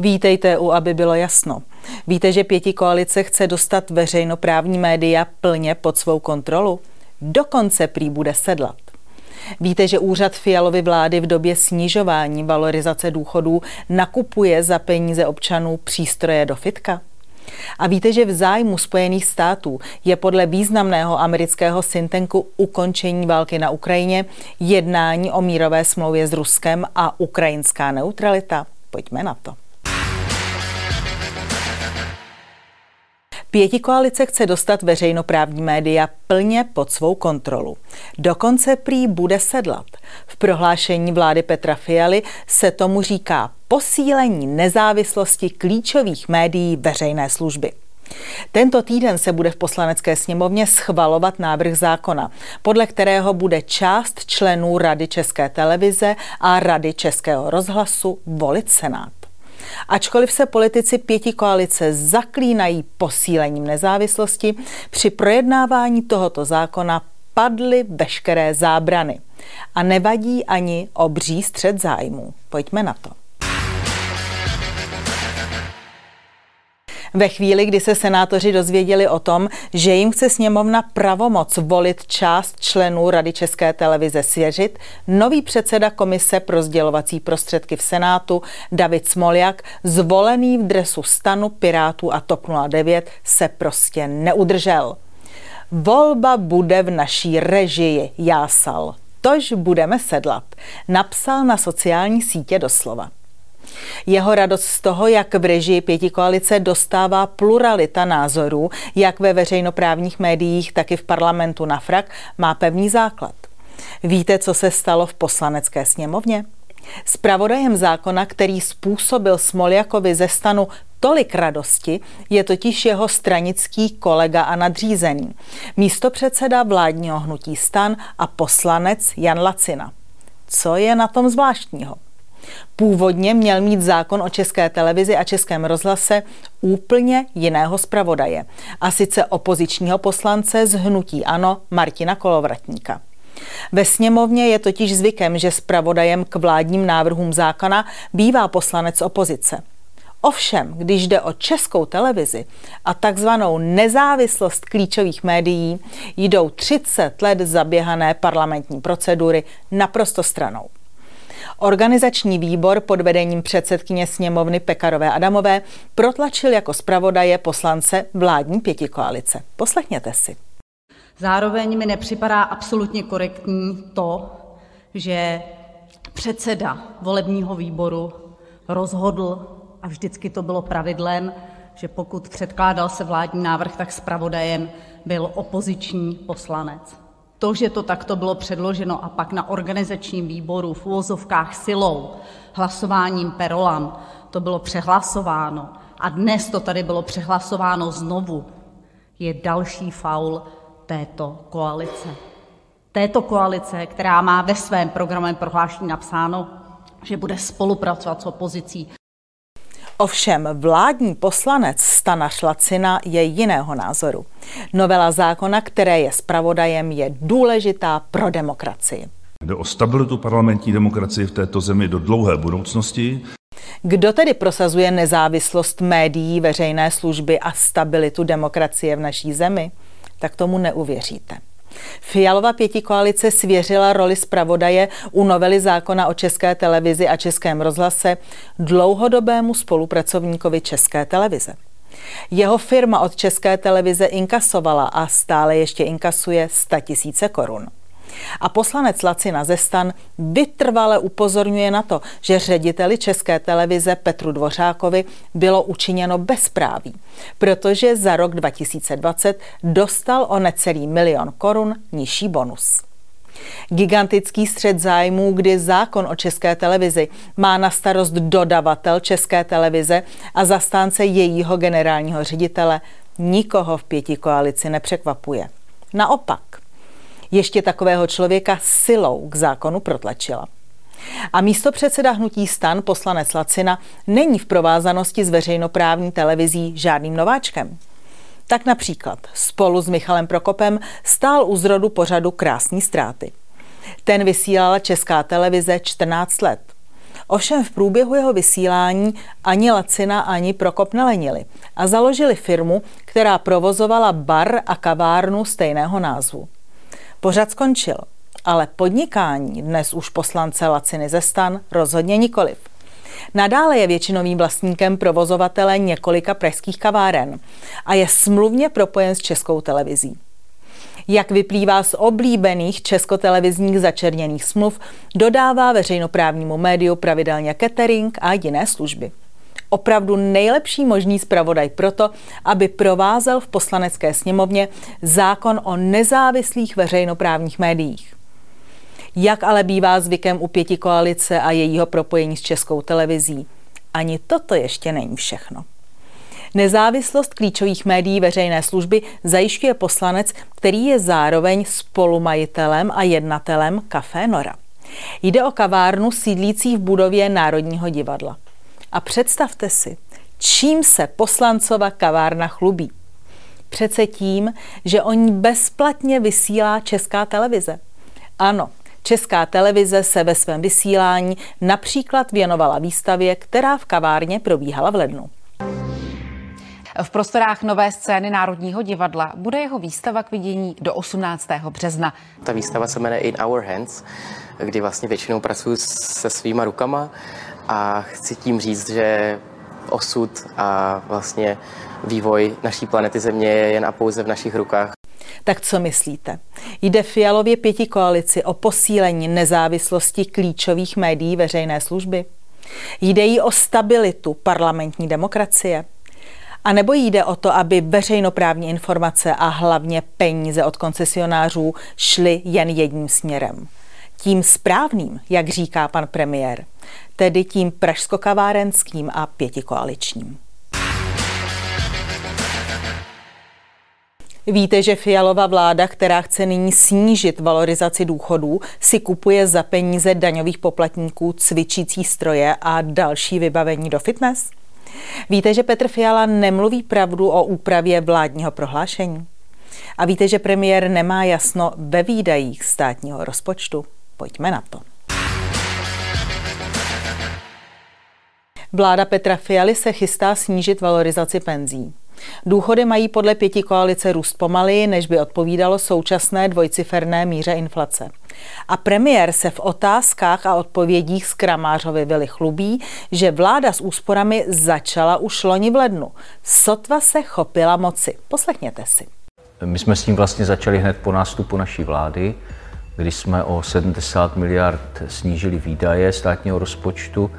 Vítejte u, aby bylo jasno. Víte, že pěti koalice chce dostat veřejnoprávní média plně pod svou kontrolu? Dokonce prý bude sedlat. Víte, že úřad Fialovy vlády v době snižování valorizace důchodů nakupuje za peníze občanů přístroje do fitka? A víte, že v zájmu Spojených států je podle významného amerického syntenku ukončení války na Ukrajině jednání o mírové smlouvě s Ruskem a ukrajinská neutralita? Pojďme na to. Pěti koalice chce dostat veřejnoprávní média plně pod svou kontrolu. Dokonce prý bude sedlat. V prohlášení vlády Petra Fialy se tomu říká posílení nezávislosti klíčových médií veřejné služby. Tento týden se bude v poslanecké sněmovně schvalovat návrh zákona, podle kterého bude část členů Rady České televize a Rady Českého rozhlasu volit Senát. Ačkoliv se politici pěti koalice zaklínají posílením nezávislosti, při projednávání tohoto zákona padly veškeré zábrany. A nevadí ani obří střed zájmů. Pojďme na to. Ve chvíli, kdy se senátoři dozvěděli o tom, že jim chce sněmovna pravomoc volit část členů Rady České televize svěřit, nový předseda komise pro sdělovací prostředky v Senátu David Smoljak, zvolený v dresu stanu Pirátů a TOP 09, se prostě neudržel. Volba bude v naší režii, jásal. Tož budeme sedlat, napsal na sociální sítě doslova. Jeho radost z toho, jak v režii pěti koalice dostává pluralita názorů, jak ve veřejnoprávních médiích, tak i v parlamentu na frak, má pevný základ. Víte, co se stalo v poslanecké sněmovně? Spravodajem zákona, který způsobil Smoljakovi ze stanu tolik radosti, je totiž jeho stranický kolega a nadřízený, místo předseda vládního hnutí stan a poslanec Jan Lacina. Co je na tom zvláštního? Původně měl mít zákon o české televizi a českém rozhlase úplně jiného zpravodaje, a sice opozičního poslance z hnutí Ano Martina Kolovratníka. Ve sněmovně je totiž zvykem, že zpravodajem k vládním návrhům zákona bývá poslanec opozice. Ovšem, když jde o českou televizi a takzvanou nezávislost klíčových médií, jdou 30 let zaběhané parlamentní procedury naprosto stranou. Organizační výbor pod vedením předsedkyně sněmovny Pekarové Adamové protlačil jako zpravodaje poslance vládní pětikoalice. Poslechněte si. Zároveň mi nepřipadá absolutně korektní to, že předseda volebního výboru rozhodl, a vždycky to bylo pravidlem, že pokud předkládal se vládní návrh, tak zpravodajem byl opoziční poslanec. To, že to takto bylo předloženo a pak na organizačním výboru v uvozovkách silou, hlasováním per rollam to bylo přehlasováno a dnes to tady bylo přehlasováno znovu, je další faul této koalice. Této koalice, která má ve svém programovém prohlášení napsáno, že bude spolupracovat s opozicí. Ovšem vládní poslanec Stana Šlacina je jiného názoru. Novela zákona, které je zpravodajem, je důležitá pro demokracii. Jde o stabilitu parlamentní demokracie v této zemi do dlouhé budoucnosti. Kdo tedy prosazuje nezávislost médií, veřejné služby a stabilitu demokracie v naší zemi? Tak tomu neuvěříte. Fialova pětikoalice svěřila roli zpravodaje u novely zákona o české televizi a českém rozhlase dlouhodobému spolupracovníkovi české televize. Jeho firma od české televize inkasovala a stále ještě inkasuje 100 tisíce korun. A poslanec Lacina Zestan vytrvale upozorňuje na to, že řediteli České televize Petru Dvořákovi bylo učiněno bezpráví, protože za rok 2020 dostal o necelý milion korun nižší bonus. Gigantický střed zájmů, kdy zákon o české televizi má na starost dodavatel české televize a zastánce jejího generálního ředitele, nikoho v pěti koalici nepřekvapuje. Naopak, ještě takového člověka silou k zákonu protlačila. A místo předseda hnutí stan poslanec Lacina není v provázanosti s veřejnoprávní televizí žádným nováčkem. Tak například spolu s Michalem Prokopem stál u zrodu pořadu Krásní ztráty. Ten vysílala česká televize 14 let. Ovšem v průběhu jeho vysílání ani Lacina, ani Prokop nelenili a založili firmu, která provozovala bar a kavárnu stejného názvu. Pořad skončil, ale podnikání dnes už poslance Laciny ze stan rozhodně nikoliv. Nadále je většinovým vlastníkem provozovatele několika pražských kaváren a je smluvně propojen s českou televizí. Jak vyplývá z oblíbených českotelevizních začerněných smluv, dodává veřejnoprávnímu médiu pravidelně catering a jiné služby. Opravdu nejlepší možný zpravodaj proto, aby provázel v poslanecké sněmovně zákon o nezávislých veřejnoprávních médiích. Jak ale bývá zvykem u pěti koalice a jejího propojení s českou televizí, ani toto ještě není všechno. Nezávislost klíčových médií veřejné služby zajišťuje poslanec, který je zároveň spolumajitelem a jednatelem Café Nora. Jde o kavárnu sídlící v budově Národního divadla. A představte si, čím se poslancova kavárna chlubí. Přece tím, že o ní bezplatně vysílá česká televize. Ano, Česká televize se ve svém vysílání například věnovala výstavě, která v kavárně probíhala v lednu. V prostorách nové scény Národního divadla bude jeho výstava k vidění do 18. března. Ta výstava se jmenuje In Our Hands, kdy vlastně většinou pracuji se svýma rukama a chci tím říct, že osud a vlastně vývoj naší planety Země je jen a pouze v našich rukách. Tak co myslíte? Jde Fialově pěti koalici o posílení nezávislosti klíčových médií veřejné služby? Jde jí o stabilitu parlamentní demokracie? A nebo jde o to, aby veřejnoprávní informace a hlavně peníze od koncesionářů šly jen jedním směrem? Tím správným, jak říká pan premiér, tedy tím pražskokavárenským a pětikoaličním. Víte, že Fialova vláda, která chce nyní snížit valorizaci důchodů, si kupuje za peníze daňových poplatníků cvičící stroje a další vybavení do fitness? Víte, že Petr Fiala nemluví pravdu o úpravě vládního prohlášení? A víte, že premiér nemá jasno ve výdajích státního rozpočtu? Pojďme na to. Vláda Petra Fialy se chystá snížit valorizaci penzí. Důchody mají podle pěti koalice růst pomaleji, než by odpovídalo současné dvojciferné míře inflace. A premiér se v otázkách a odpovědích z Kramářovy vily chlubí, že vláda s úsporami začala už loni v lednu. Sotva se chopila moci. Poslechněte si. My jsme s tím vlastně začali hned po nástupu naší vlády, kdy jsme o 70 miliard snížili výdaje státního rozpočtu.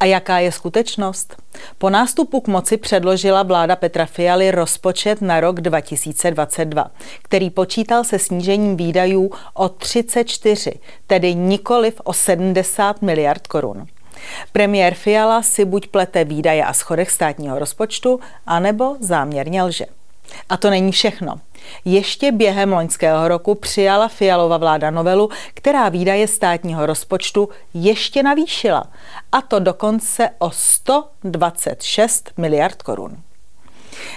A jaká je skutečnost? Po nástupu k moci předložila vláda Petra Fialy rozpočet na rok 2022, který počítal se snížením výdajů o 34, tedy nikoliv o 70 miliard korun. Premiér Fiala si buď plete výdaje a schodech státního rozpočtu, anebo záměrně lže. A to není všechno. Ještě během loňského roku přijala Fialova vláda novelu, která výdaje státního rozpočtu ještě navýšila, a to dokonce o 126 miliard korun.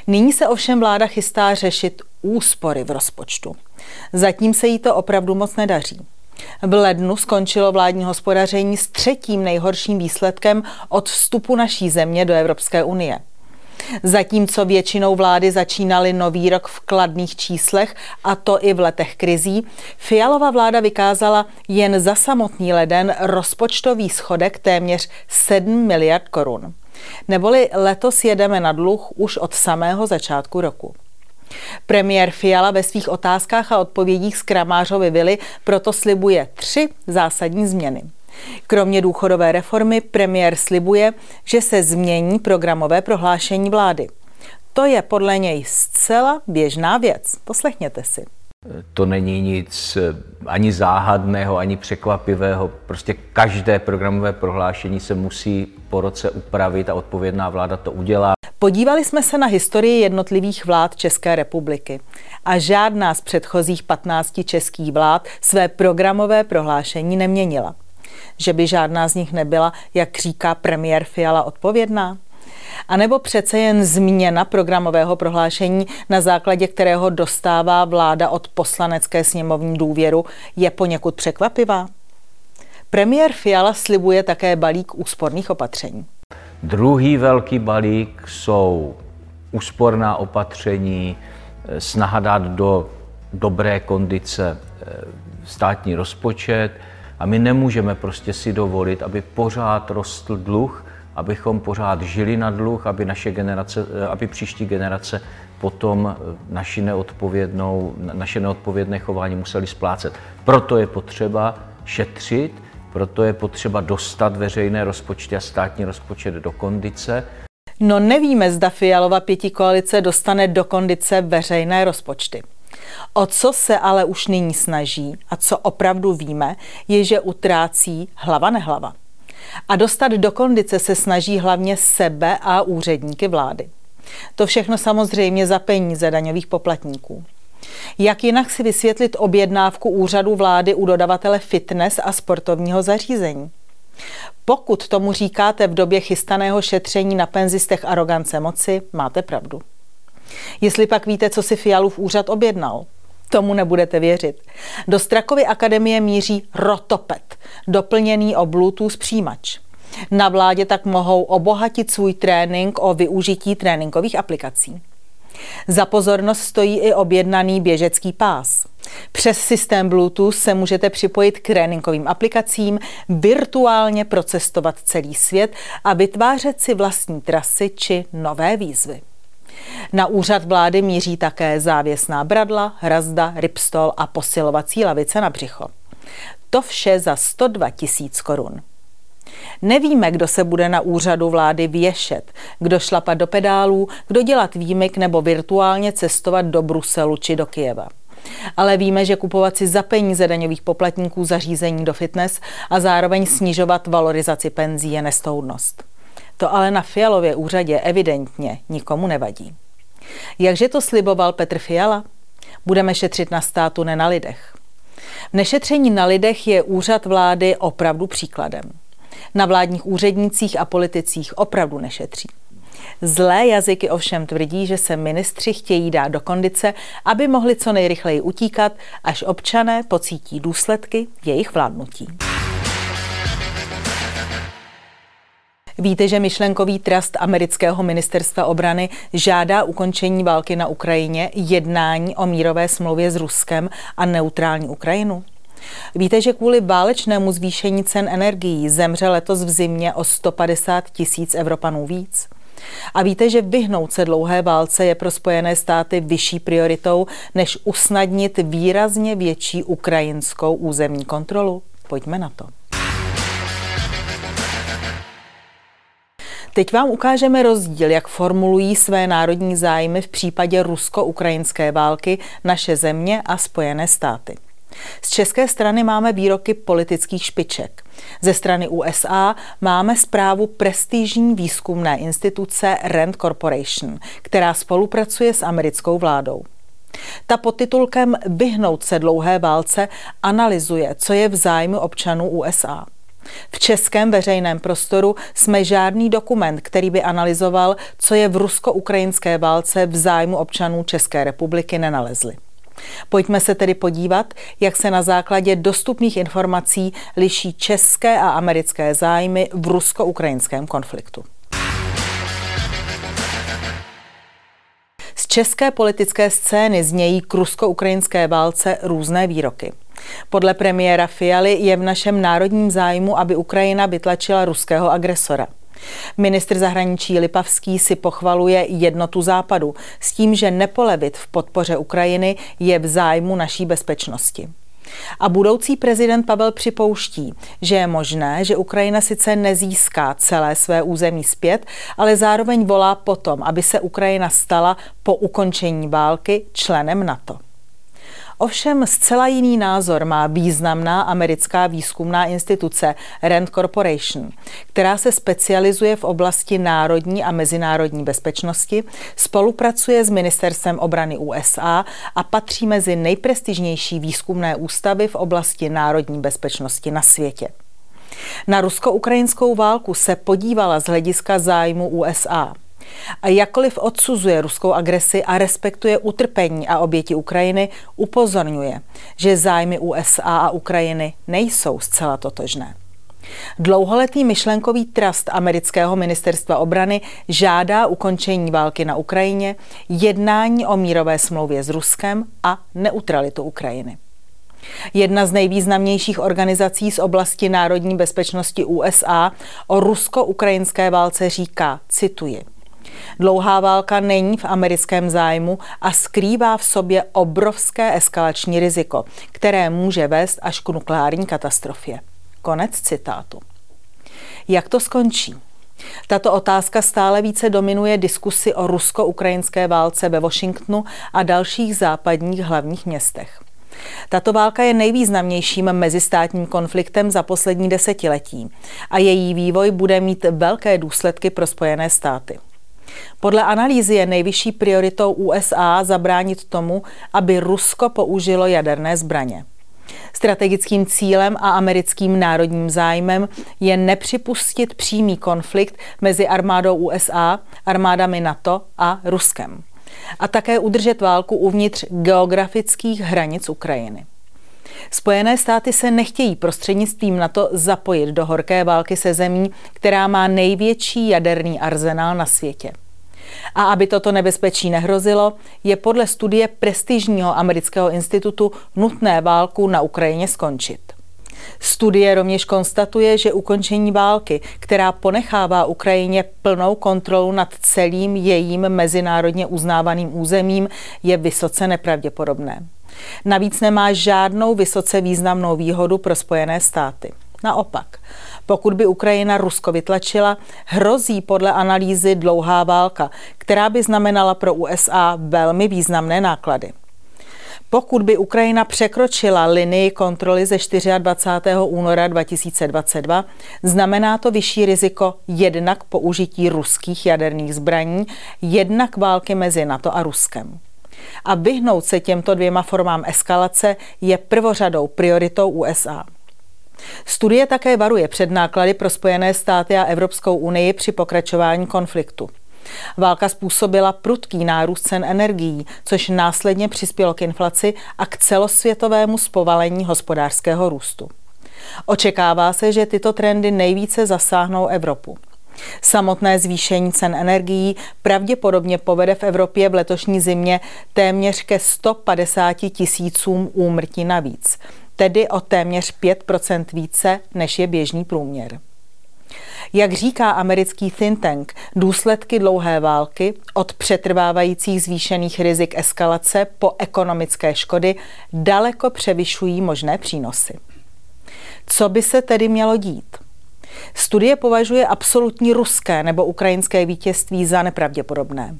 Nyní se ovšem vláda chystá řešit úspory v rozpočtu. Zatím se jí to opravdu moc nedaří. V lednu skončilo vládní hospodaření s třetím nejhorším výsledkem od vstupu naší země do Evropské unie. Zatímco většinou vlády začínaly nový rok v kladných číslech, a to i v letech krizí, Fialova vláda vykázala jen za samotný leden rozpočtový schodek téměř 7 miliard korun. Neboli letos jedeme na dluh už od samého začátku roku. Premiér Fiala ve svých otázkách a odpovědích z Kramářovy vily proto slibuje tři zásadní změny. Kromě důchodové reformy premiér slibuje, že se změní programové prohlášení vlády. To je podle něj zcela běžná věc. Poslechněte si. To není nic eh, ani záhadného, ani překvapivého. Prostě každé programové prohlášení se musí po roce upravit a odpovědná vláda to udělá. Podívali jsme se na historii jednotlivých vlád České republiky a žádná z předchozích 15 českých vlád své programové prohlášení neměnila že by žádná z nich nebyla, jak říká premiér Fiala, odpovědná? A nebo přece jen změna programového prohlášení, na základě kterého dostává vláda od poslanecké sněmovní důvěru, je poněkud překvapivá? Premiér Fiala slibuje také balík úsporných opatření. Druhý velký balík jsou úsporná opatření, eh, snaha dát do dobré kondice eh, státní rozpočet a my nemůžeme prostě si dovolit, aby pořád rostl dluh, abychom pořád žili na dluh, aby, naše generace, eh, aby příští generace potom naši neodpovědnou, naše neodpovědné chování museli splácet. Proto je potřeba šetřit, proto je potřeba dostat veřejné rozpočty a státní rozpočet do kondice. No nevíme, zda Fialova pěti koalice dostane do kondice veřejné rozpočty. O co se ale už nyní snaží a co opravdu víme, je, že utrácí hlava nehlava. A dostat do kondice se snaží hlavně sebe a úředníky vlády. To všechno samozřejmě za peníze daňových poplatníků. Jak jinak si vysvětlit objednávku úřadu vlády u dodavatele fitness a sportovního zařízení? Pokud tomu říkáte v době chystaného šetření na penzistech arogance moci, máte pravdu. Jestli pak víte, co si Fialův úřad objednal, tomu nebudete věřit. Do Strakovy akademie míří rotopet, doplněný o Bluetooth přijímač. Na vládě tak mohou obohatit svůj trénink o využití tréninkových aplikací. Za pozornost stojí i objednaný běžecký pás. Přes systém Bluetooth se můžete připojit k tréninkovým aplikacím, virtuálně procestovat celý svět a vytvářet si vlastní trasy či nové výzvy. Na úřad vlády míří také závěsná bradla, hrazda, ripstol a posilovací lavice na břicho. To vše za 102 tisíc korun. Nevíme, kdo se bude na úřadu vlády věšet, kdo šlapat do pedálů, kdo dělat výjimek nebo virtuálně cestovat do Bruselu či do Kijeva. Ale víme, že kupovat si za peníze daňových poplatníků zařízení do fitness a zároveň snižovat valorizaci penzí je nestoudnost. To ale na Fialově úřadě evidentně nikomu nevadí. Jakže to sliboval Petr Fiala? Budeme šetřit na státu, ne na lidech. V nešetření na lidech je úřad vlády opravdu příkladem. Na vládních úřednících a politicích opravdu nešetří. Zlé jazyky ovšem tvrdí, že se ministři chtějí dát do kondice, aby mohli co nejrychleji utíkat, až občané pocítí důsledky jejich vládnutí. Víte, že myšlenkový trust amerického ministerstva obrany žádá ukončení války na Ukrajině, jednání o mírové smlouvě s Ruskem a neutrální Ukrajinu? Víte, že kvůli válečnému zvýšení cen energií zemře letos v zimě o 150 tisíc Evropanů víc? A víte, že vyhnout se dlouhé válce je pro Spojené státy vyšší prioritou, než usnadnit výrazně větší ukrajinskou územní kontrolu? Pojďme na to. Teď vám ukážeme rozdíl, jak formulují své národní zájmy v případě rusko-ukrajinské války naše země a Spojené státy. Z české strany máme výroky politických špiček. Ze strany USA máme zprávu prestižní výzkumné instituce Rand Corporation, která spolupracuje s americkou vládou. Ta pod titulkem Vyhnout se dlouhé válce analyzuje, co je v zájmu občanů USA. V českém veřejném prostoru jsme žádný dokument, který by analyzoval, co je v rusko-ukrajinské válce v zájmu občanů České republiky, nenalezli. Pojďme se tedy podívat, jak se na základě dostupných informací liší české a americké zájmy v rusko-ukrajinském konfliktu. Z české politické scény znějí k rusko-ukrajinské válce různé výroky. Podle premiéra Fialy je v našem národním zájmu, aby Ukrajina vytlačila ruského agresora. Ministr zahraničí Lipavský si pochvaluje jednotu západu s tím, že nepolevit v podpoře Ukrajiny je v zájmu naší bezpečnosti. A budoucí prezident Pavel připouští, že je možné, že Ukrajina sice nezíská celé své území zpět, ale zároveň volá potom, aby se Ukrajina stala po ukončení války členem NATO. Ovšem zcela jiný názor má významná americká výzkumná instituce Rand Corporation, která se specializuje v oblasti národní a mezinárodní bezpečnosti, spolupracuje s Ministerstvem obrany USA a patří mezi nejprestižnější výzkumné ústavy v oblasti národní bezpečnosti na světě. Na rusko-ukrajinskou válku se podívala z hlediska zájmu USA. A jakkoliv odsuzuje ruskou agresi a respektuje utrpení a oběti Ukrajiny, upozorňuje, že zájmy USA a Ukrajiny nejsou zcela totožné. Dlouholetý myšlenkový trust amerického ministerstva obrany žádá ukončení války na Ukrajině, jednání o mírové smlouvě s Ruskem a neutralitu Ukrajiny. Jedna z nejvýznamnějších organizací z oblasti národní bezpečnosti USA o rusko-ukrajinské válce říká, cituji, Dlouhá válka není v americkém zájmu a skrývá v sobě obrovské eskalační riziko, které může vést až k nukleární katastrofě. Konec citátu. Jak to skončí? Tato otázka stále více dominuje diskusi o rusko-ukrajinské válce ve Washingtonu a dalších západních hlavních městech. Tato válka je nejvýznamnějším mezistátním konfliktem za poslední desetiletí a její vývoj bude mít velké důsledky pro Spojené státy. Podle analýzy je nejvyšší prioritou USA zabránit tomu, aby Rusko použilo jaderné zbraně. Strategickým cílem a americkým národním zájmem je nepřipustit přímý konflikt mezi armádou USA, armádami NATO a Ruskem. A také udržet válku uvnitř geografických hranic Ukrajiny. Spojené státy se nechtějí prostřednictvím NATO zapojit do horké války se zemí, která má největší jaderný arzenál na světě. A aby toto nebezpečí nehrozilo, je podle studie prestižního amerického institutu nutné válku na Ukrajině skončit. Studie rovněž konstatuje, že ukončení války, která ponechává Ukrajině plnou kontrolu nad celým jejím mezinárodně uznávaným územím, je vysoce nepravděpodobné. Navíc nemá žádnou vysoce významnou výhodu pro Spojené státy. Naopak, pokud by Ukrajina Rusko vytlačila, hrozí podle analýzy dlouhá válka, která by znamenala pro USA velmi významné náklady. Pokud by Ukrajina překročila linii kontroly ze 24. února 2022, znamená to vyšší riziko jednak použití ruských jaderných zbraní, jednak války mezi NATO a Ruskem. A vyhnout se těmto dvěma formám eskalace je prvořadou prioritou USA. Studie také varuje před náklady pro Spojené státy a Evropskou unii při pokračování konfliktu. Válka způsobila prudký nárůst cen energií, což následně přispělo k inflaci a k celosvětovému zpovalení hospodářského růstu. Očekává se, že tyto trendy nejvíce zasáhnou Evropu. Samotné zvýšení cen energií pravděpodobně povede v Evropě v letošní zimě téměř ke 150 tisícům úmrtí navíc, tedy o téměř 5% více, než je běžný průměr. Jak říká americký think tank, důsledky dlouhé války od přetrvávajících zvýšených rizik eskalace po ekonomické škody daleko převyšují možné přínosy. Co by se tedy mělo dít? Studie považuje absolutní ruské nebo ukrajinské vítězství za nepravděpodobné.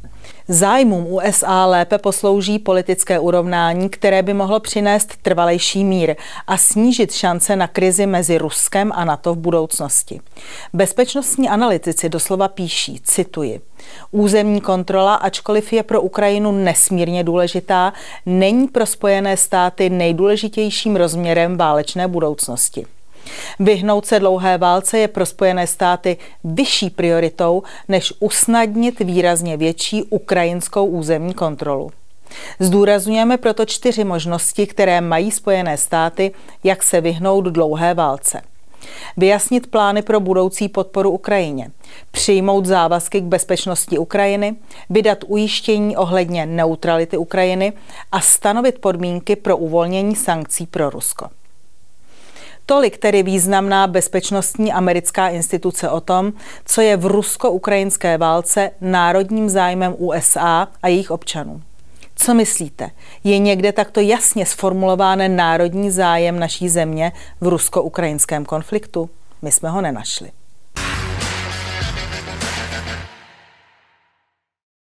Zájmům USA lépe poslouží politické urovnání, které by mohlo přinést trvalejší mír a snížit šance na krizi mezi Ruskem a NATO v budoucnosti. Bezpečnostní analytici doslova píší, cituji, Územní kontrola, ačkoliv je pro Ukrajinu nesmírně důležitá, není pro Spojené státy nejdůležitějším rozměrem válečné budoucnosti. Vyhnout se dlouhé válce je pro Spojené státy vyšší prioritou, než usnadnit výrazně větší ukrajinskou územní kontrolu. Zdůrazňujeme proto čtyři možnosti, které mají Spojené státy, jak se vyhnout dlouhé válce. Vyjasnit plány pro budoucí podporu Ukrajině, přijmout závazky k bezpečnosti Ukrajiny, vydat ujištění ohledně neutrality Ukrajiny a stanovit podmínky pro uvolnění sankcí pro Rusko. Tolik tedy významná bezpečnostní americká instituce o tom, co je v rusko-ukrajinské válce národním zájmem USA a jejich občanů. Co myslíte? Je někde takto jasně sformulován národní zájem naší země v rusko-ukrajinském konfliktu? My jsme ho nenašli.